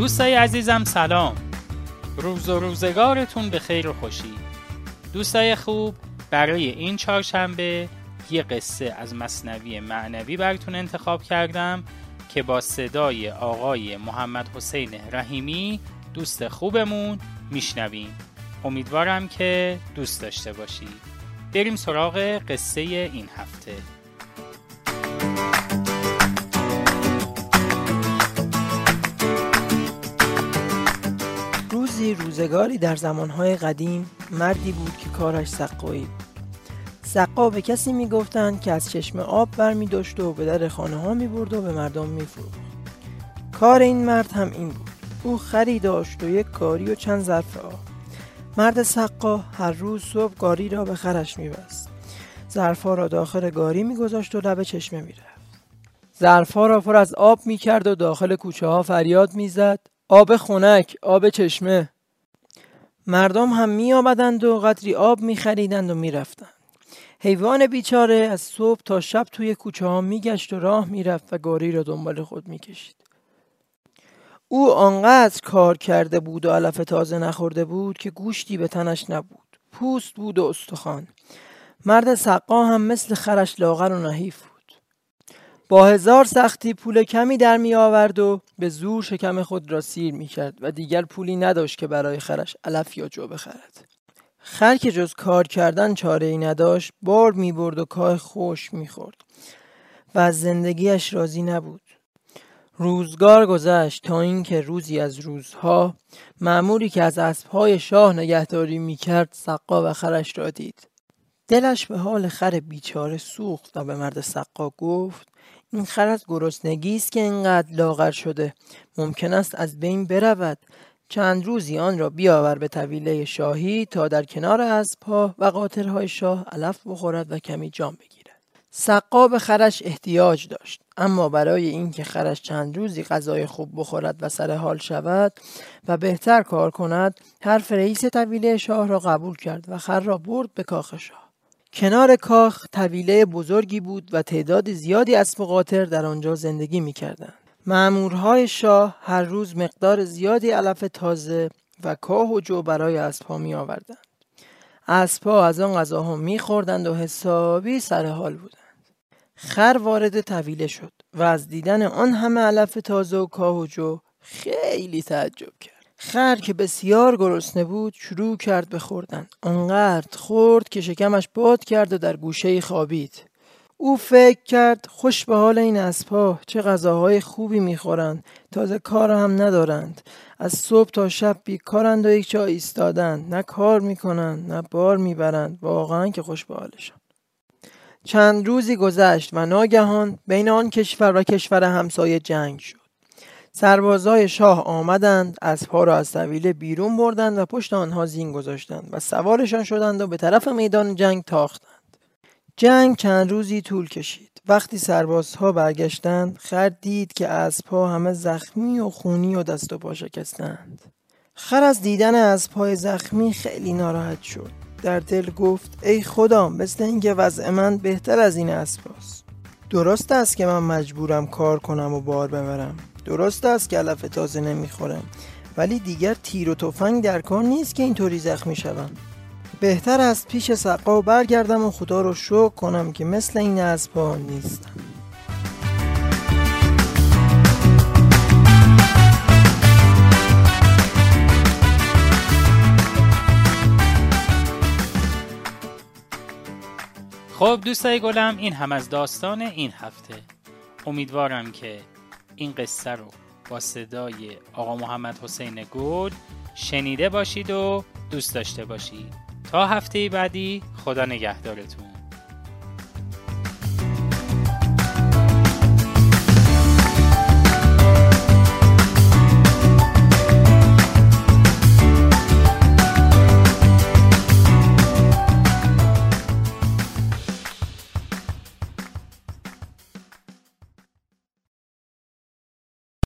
دوستای عزیزم سلام. روز و روزگارتون به خیر و خوشی. دوستای خوب برای این چهارشنبه یه قصه از مصنوی معنوی براتون انتخاب کردم که با صدای آقای محمد حسین رحیمی دوست خوبمون میشنویم. امیدوارم که دوست داشته باشی. بریم سراغ قصه این هفته. روزگاری در زمانهای قدیم مردی بود که کارش سقایی سقا به کسی می‌گفتند که از چشم آب برمی داشت و به در خانه ها می برد و به مردم می کار این مرد هم این بود. او خری داشت و یک گاری و چند ظرف آب مرد سقا هر روز صبح گاری را به خرش میبست. ظرفها را داخل گاری میگذاشت و لب چشمه می‌رفت. ظرفها را پر از آب می‌کرد و داخل کوچه ها فریاد می‌زد. آب خنک آب چشمه. مردم هم می آمدند و قدری آب می خریدند و می رفتند. حیوان بیچاره از صبح تا شب توی کوچه ها می گشت و راه می رفت و گاری را دنبال خود می کشید. او آنقدر کار کرده بود و علف تازه نخورده بود که گوشتی به تنش نبود. پوست بود و استخوان. مرد سقا هم مثل خرش لاغر و نحیف بود. با هزار سختی پول کمی در می آورد و به زور شکم خود را سیر می کرد و دیگر پولی نداشت که برای خرش علف یا جو بخرد. خر که جز کار کردن چاره ای نداشت بار می برد و کاه خوش می خورد و از زندگیش راضی نبود. روزگار گذشت تا اینکه روزی از روزها معموری که از اسبهای شاه نگهداری می‌کرد سقا و خرش را دید دلش به حال خر بیچاره سوخت و به مرد سقا گفت این خر از گرسنگی است که اینقدر لاغر شده. ممکن است از بین برود. چند روزی آن را بیاور به طویله شاهی تا در کنار اسبها و قاطرهای شاه علف بخورد و کمی جام بگیرد. سقا به خرش احتیاج داشت. اما برای اینکه خرش چند روزی غذای خوب بخورد و سر حال شود و بهتر کار کند حرف رئیس طویله شاه را قبول کرد و خر را برد به کاخ شاه. کنار کاخ طویله بزرگی بود و تعداد زیادی اسب قاطر در آنجا زندگی می‌کردند معمورهای شاه هر روز مقدار زیادی علف تازه و کاه و جو برای اسبها می آوردند. اسبها از آن غذاها میخوردند و حسابی سر حال بودند. خر وارد طویله شد و از دیدن آن همه علف تازه و کاه و جو خیلی تعجب کرد خر که بسیار گرسنه بود شروع کرد به خوردن. آنقدر خورد که شکمش باد کرد و در گوشه خوابید. او فکر کرد خوش به حال این اسبها چه غذاهای خوبی می‌خورند. تازه کار هم ندارند. از صبح تا شب بیکارند و یک جا ایستادند. نه کار می‌کنند نه بار می‌برند. واقعا که خوش به حالشان. چند روزی گذشت و ناگهان بین آن کشور و کشور همسایه جنگ شد. سربازای شاه آمدند اسبها را از طویله بیرون بردند و پشت آنها زین گذاشتند و سوارشان شدند و به طرف میدان جنگ تاختند. جنگ چند روزی طول کشید. وقتی سربازها برگشتند خر دید که اسبها همه زخمی و خونی و دست و پا شکستند. خر از دیدن اسبهای زخمی خیلی ناراحت شد. در دل گفت ای خدا مثل اینکه وضع من بهتر از این اسباست درست است که من مجبورم کار کنم و بار ببرم. درست است که علف تازه نمی‌خورم ولی دیگر تیر و تفنگ در کار نیست که اینطوری زخمی شوم. بهتر است پیش سقا برگردم و خدا رو شکر کنم که مثل این اسبا نیستم. خب دوستای گلم این هم از داستان این هفته. امیدوارم که این قصه رو با صدای آقا محمد حسین گل شنیده باشید و دوست داشته باشید. تا هفته بعدی خدا نگهدارتون.